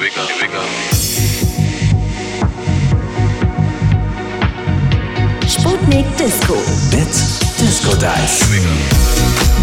we. Sputnik Disco. Bits Disco Dice.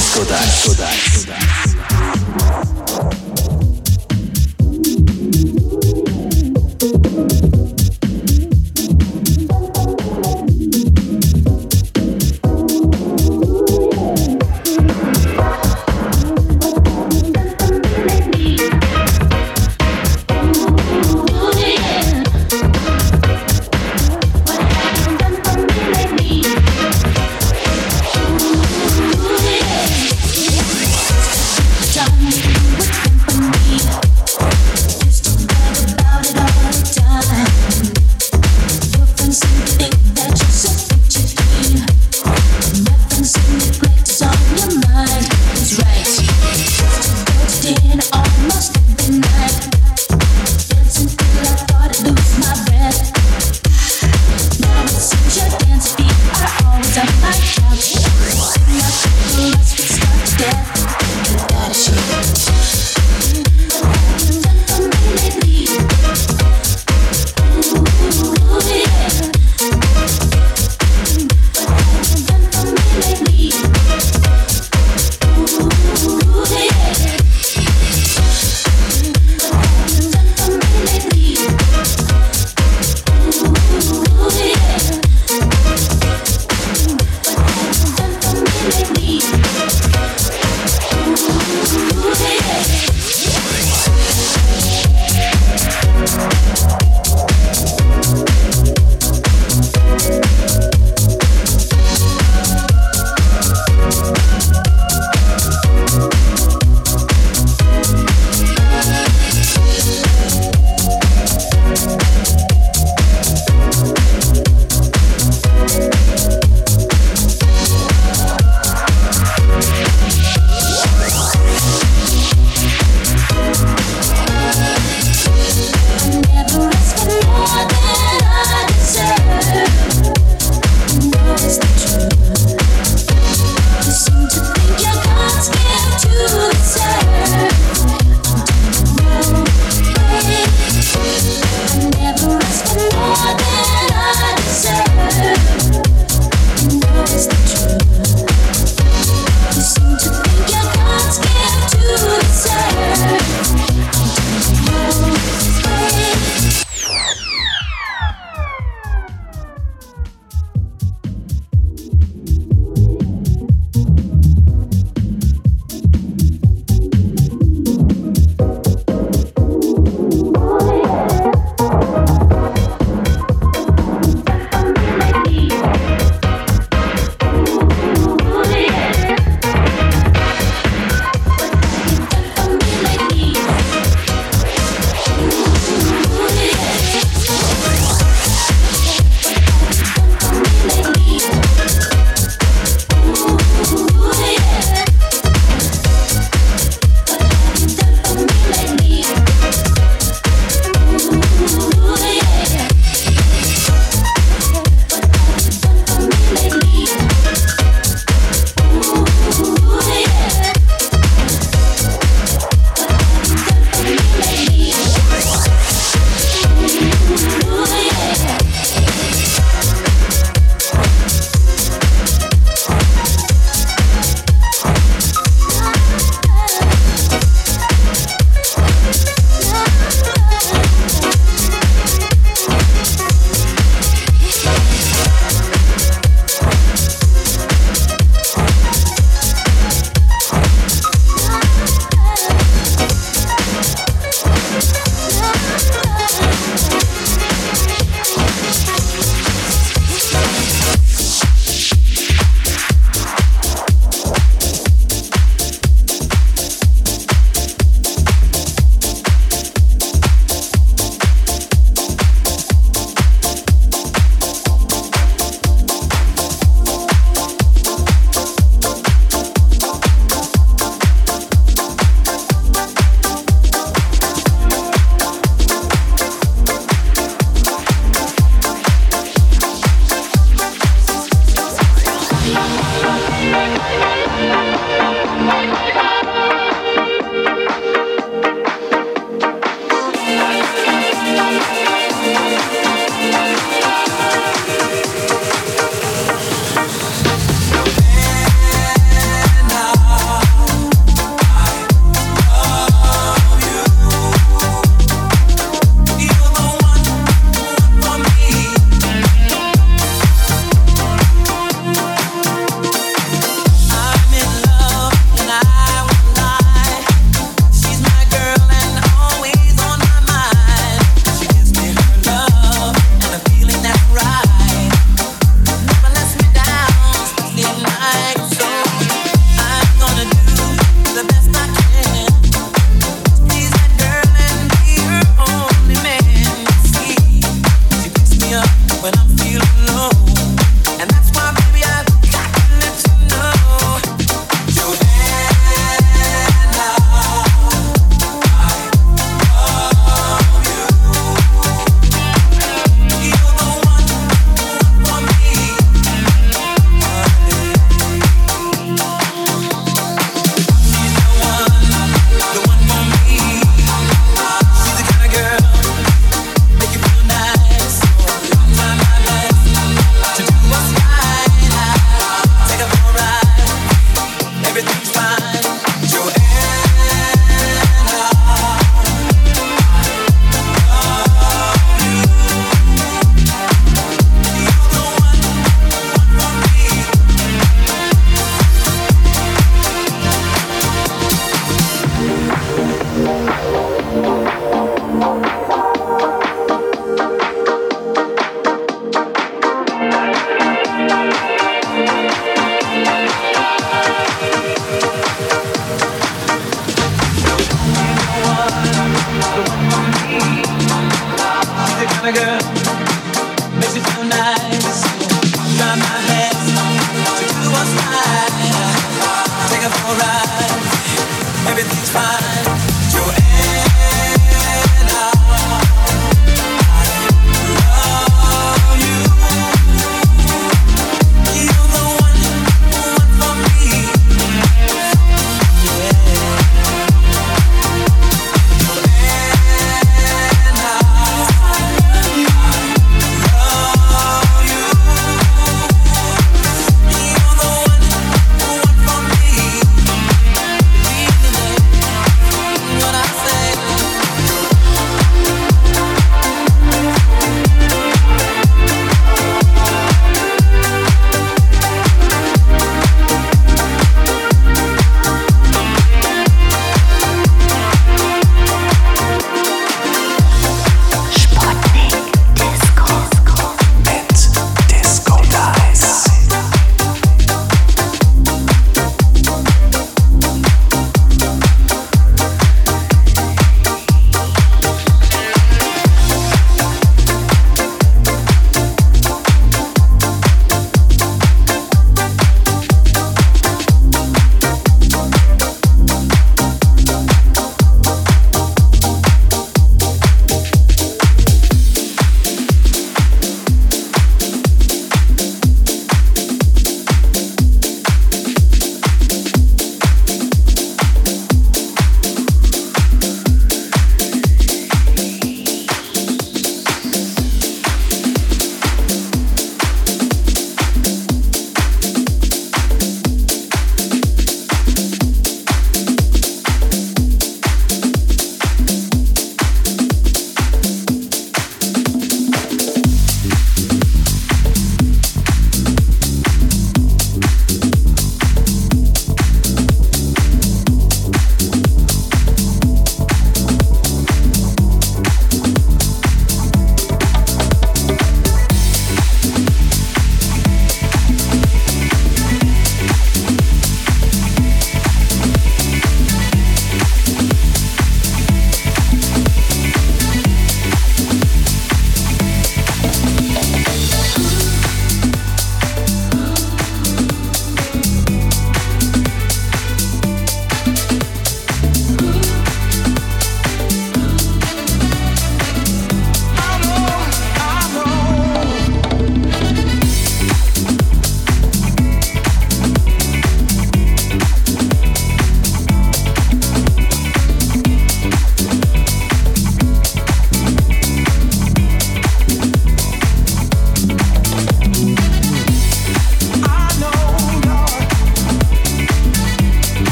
Disco Dice.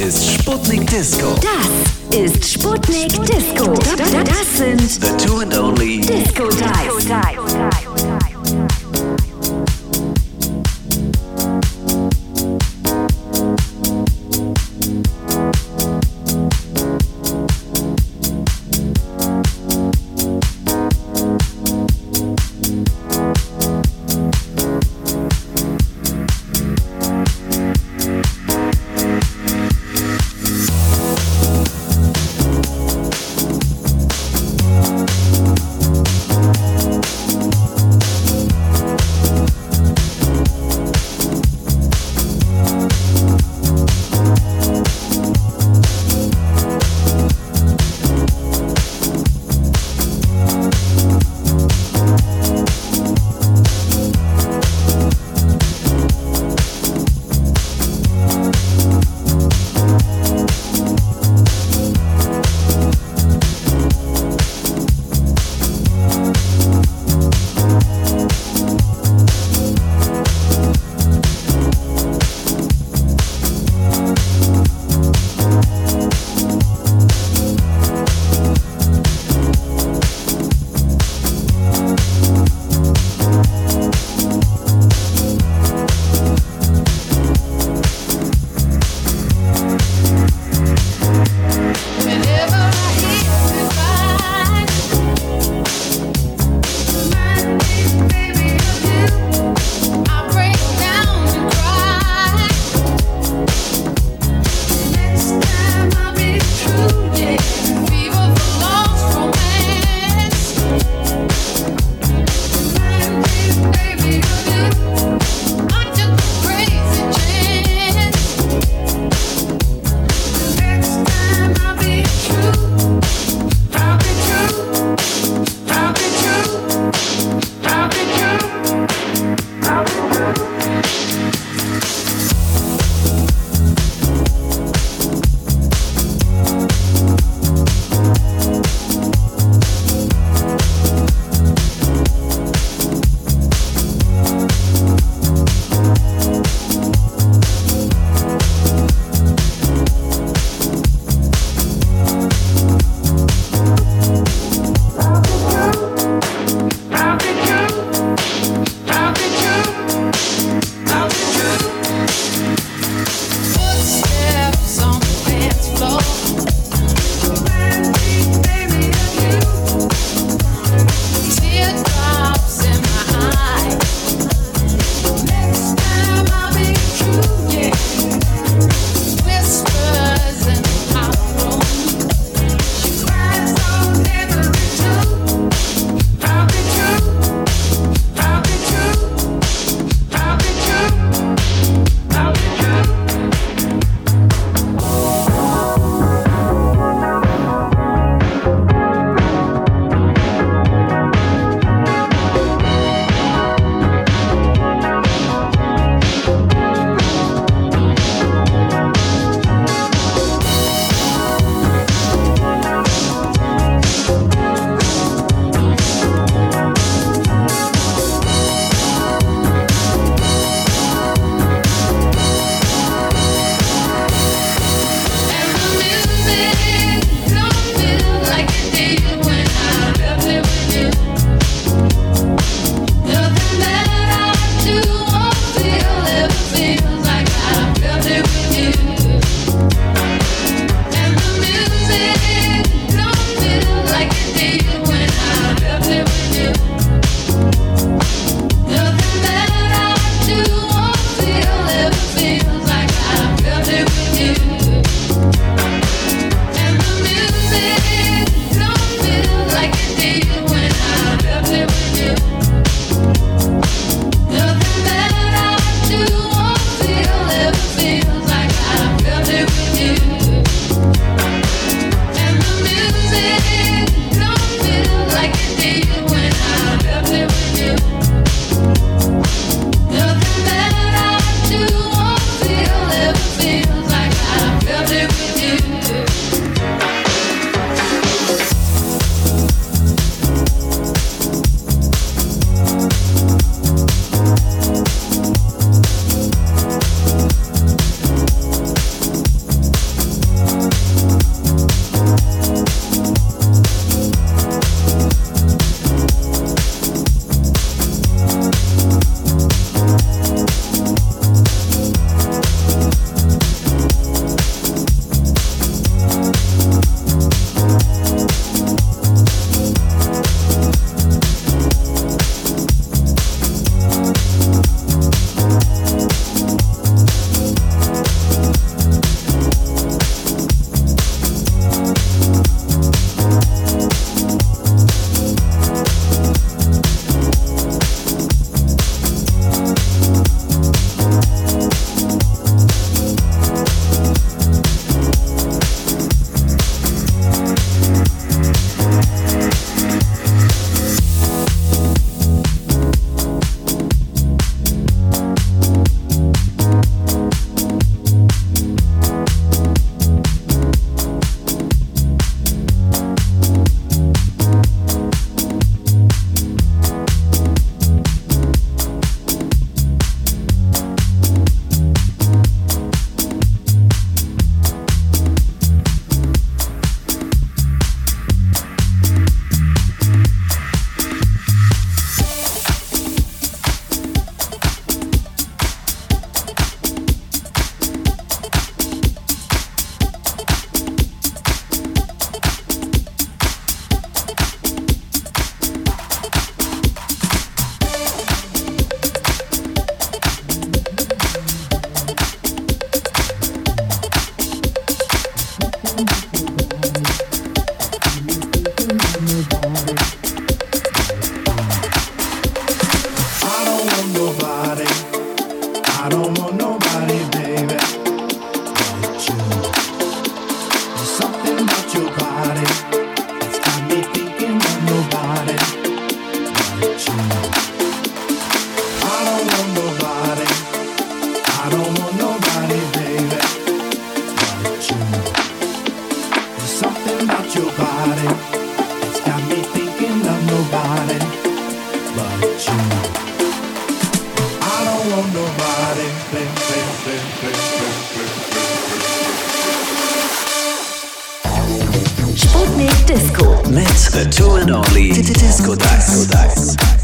Ist Sputnik Disko. Das ist Sputnik Disko. Das sind The two and only Disco Dice. Disco. The Two and Only Disco Dice.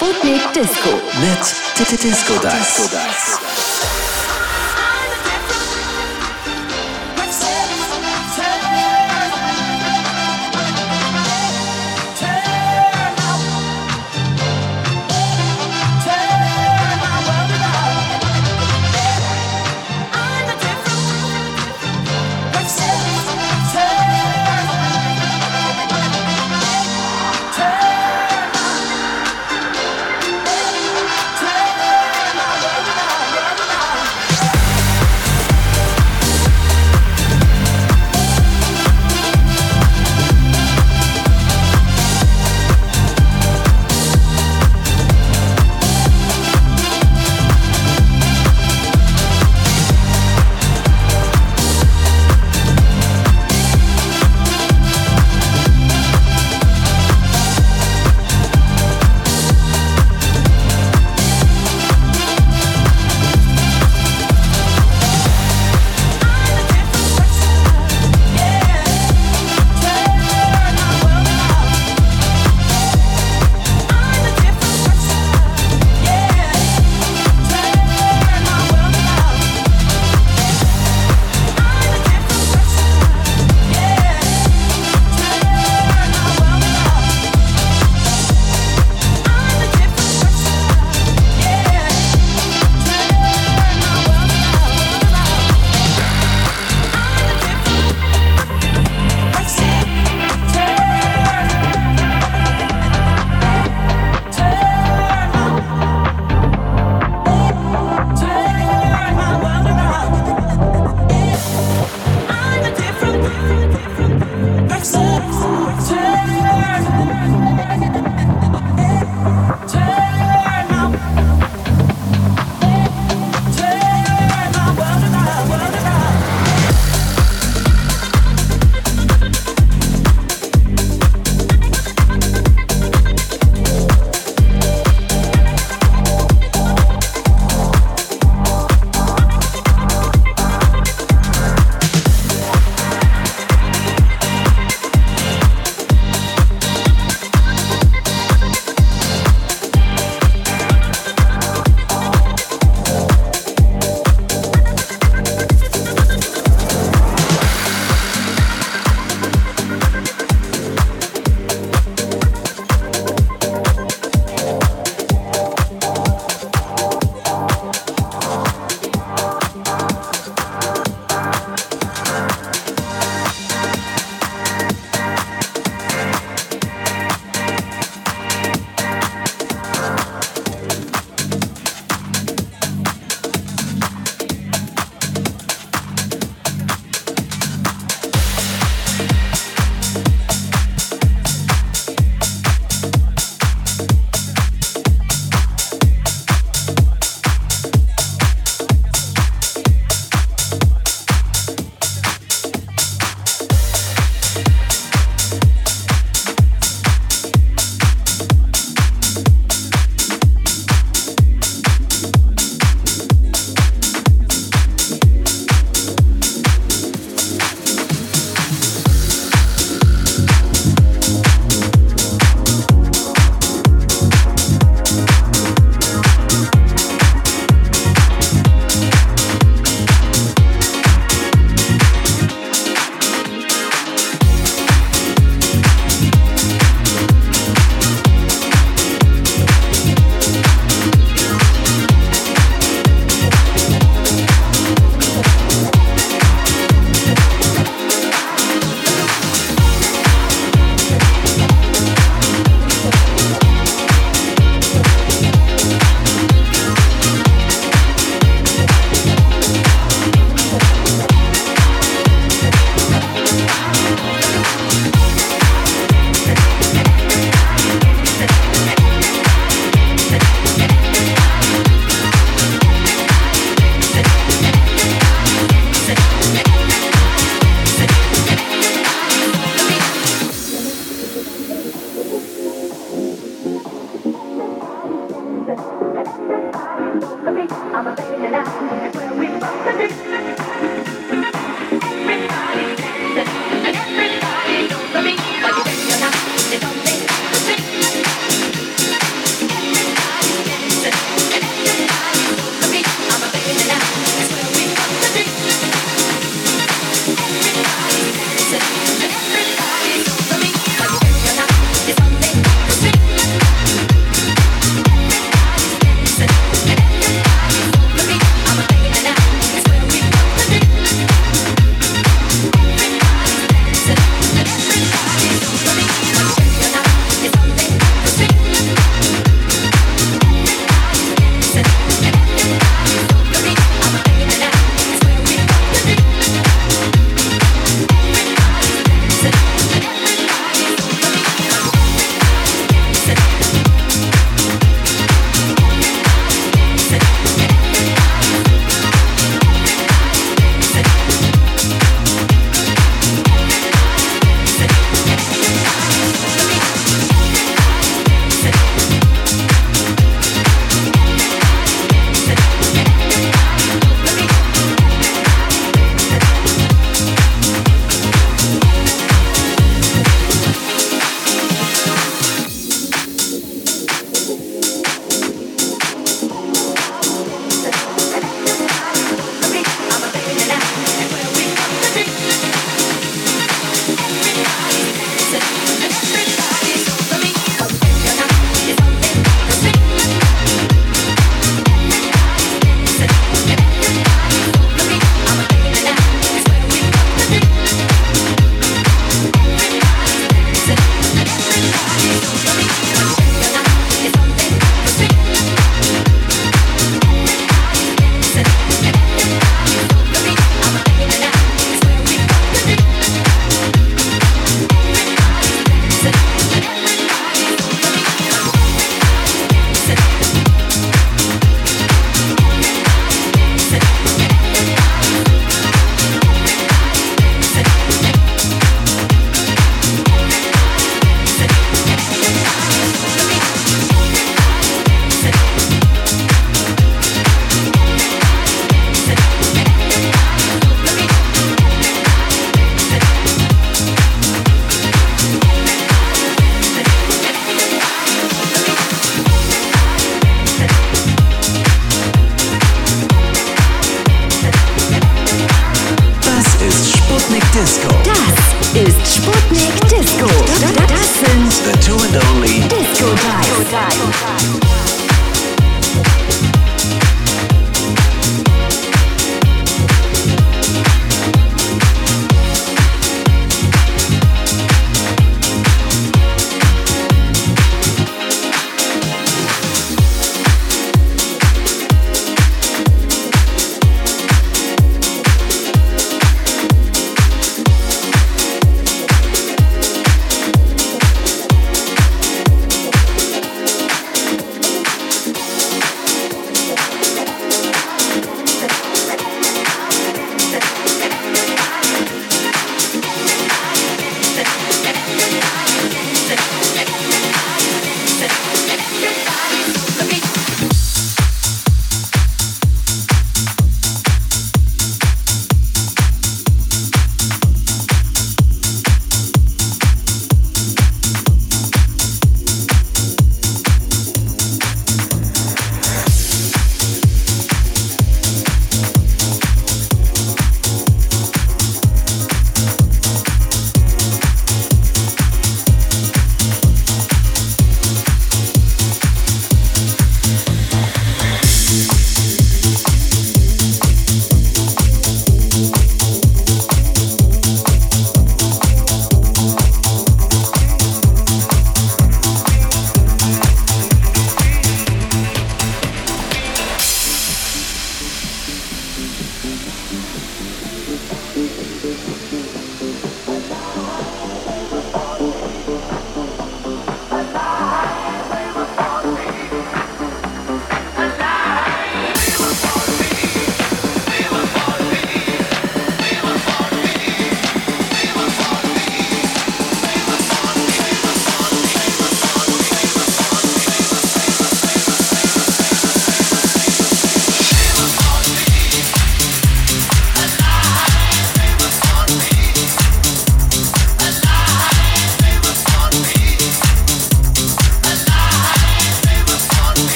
Sputnik Disko. Mit Disco Dice.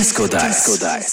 Disco. Only Disco Dice.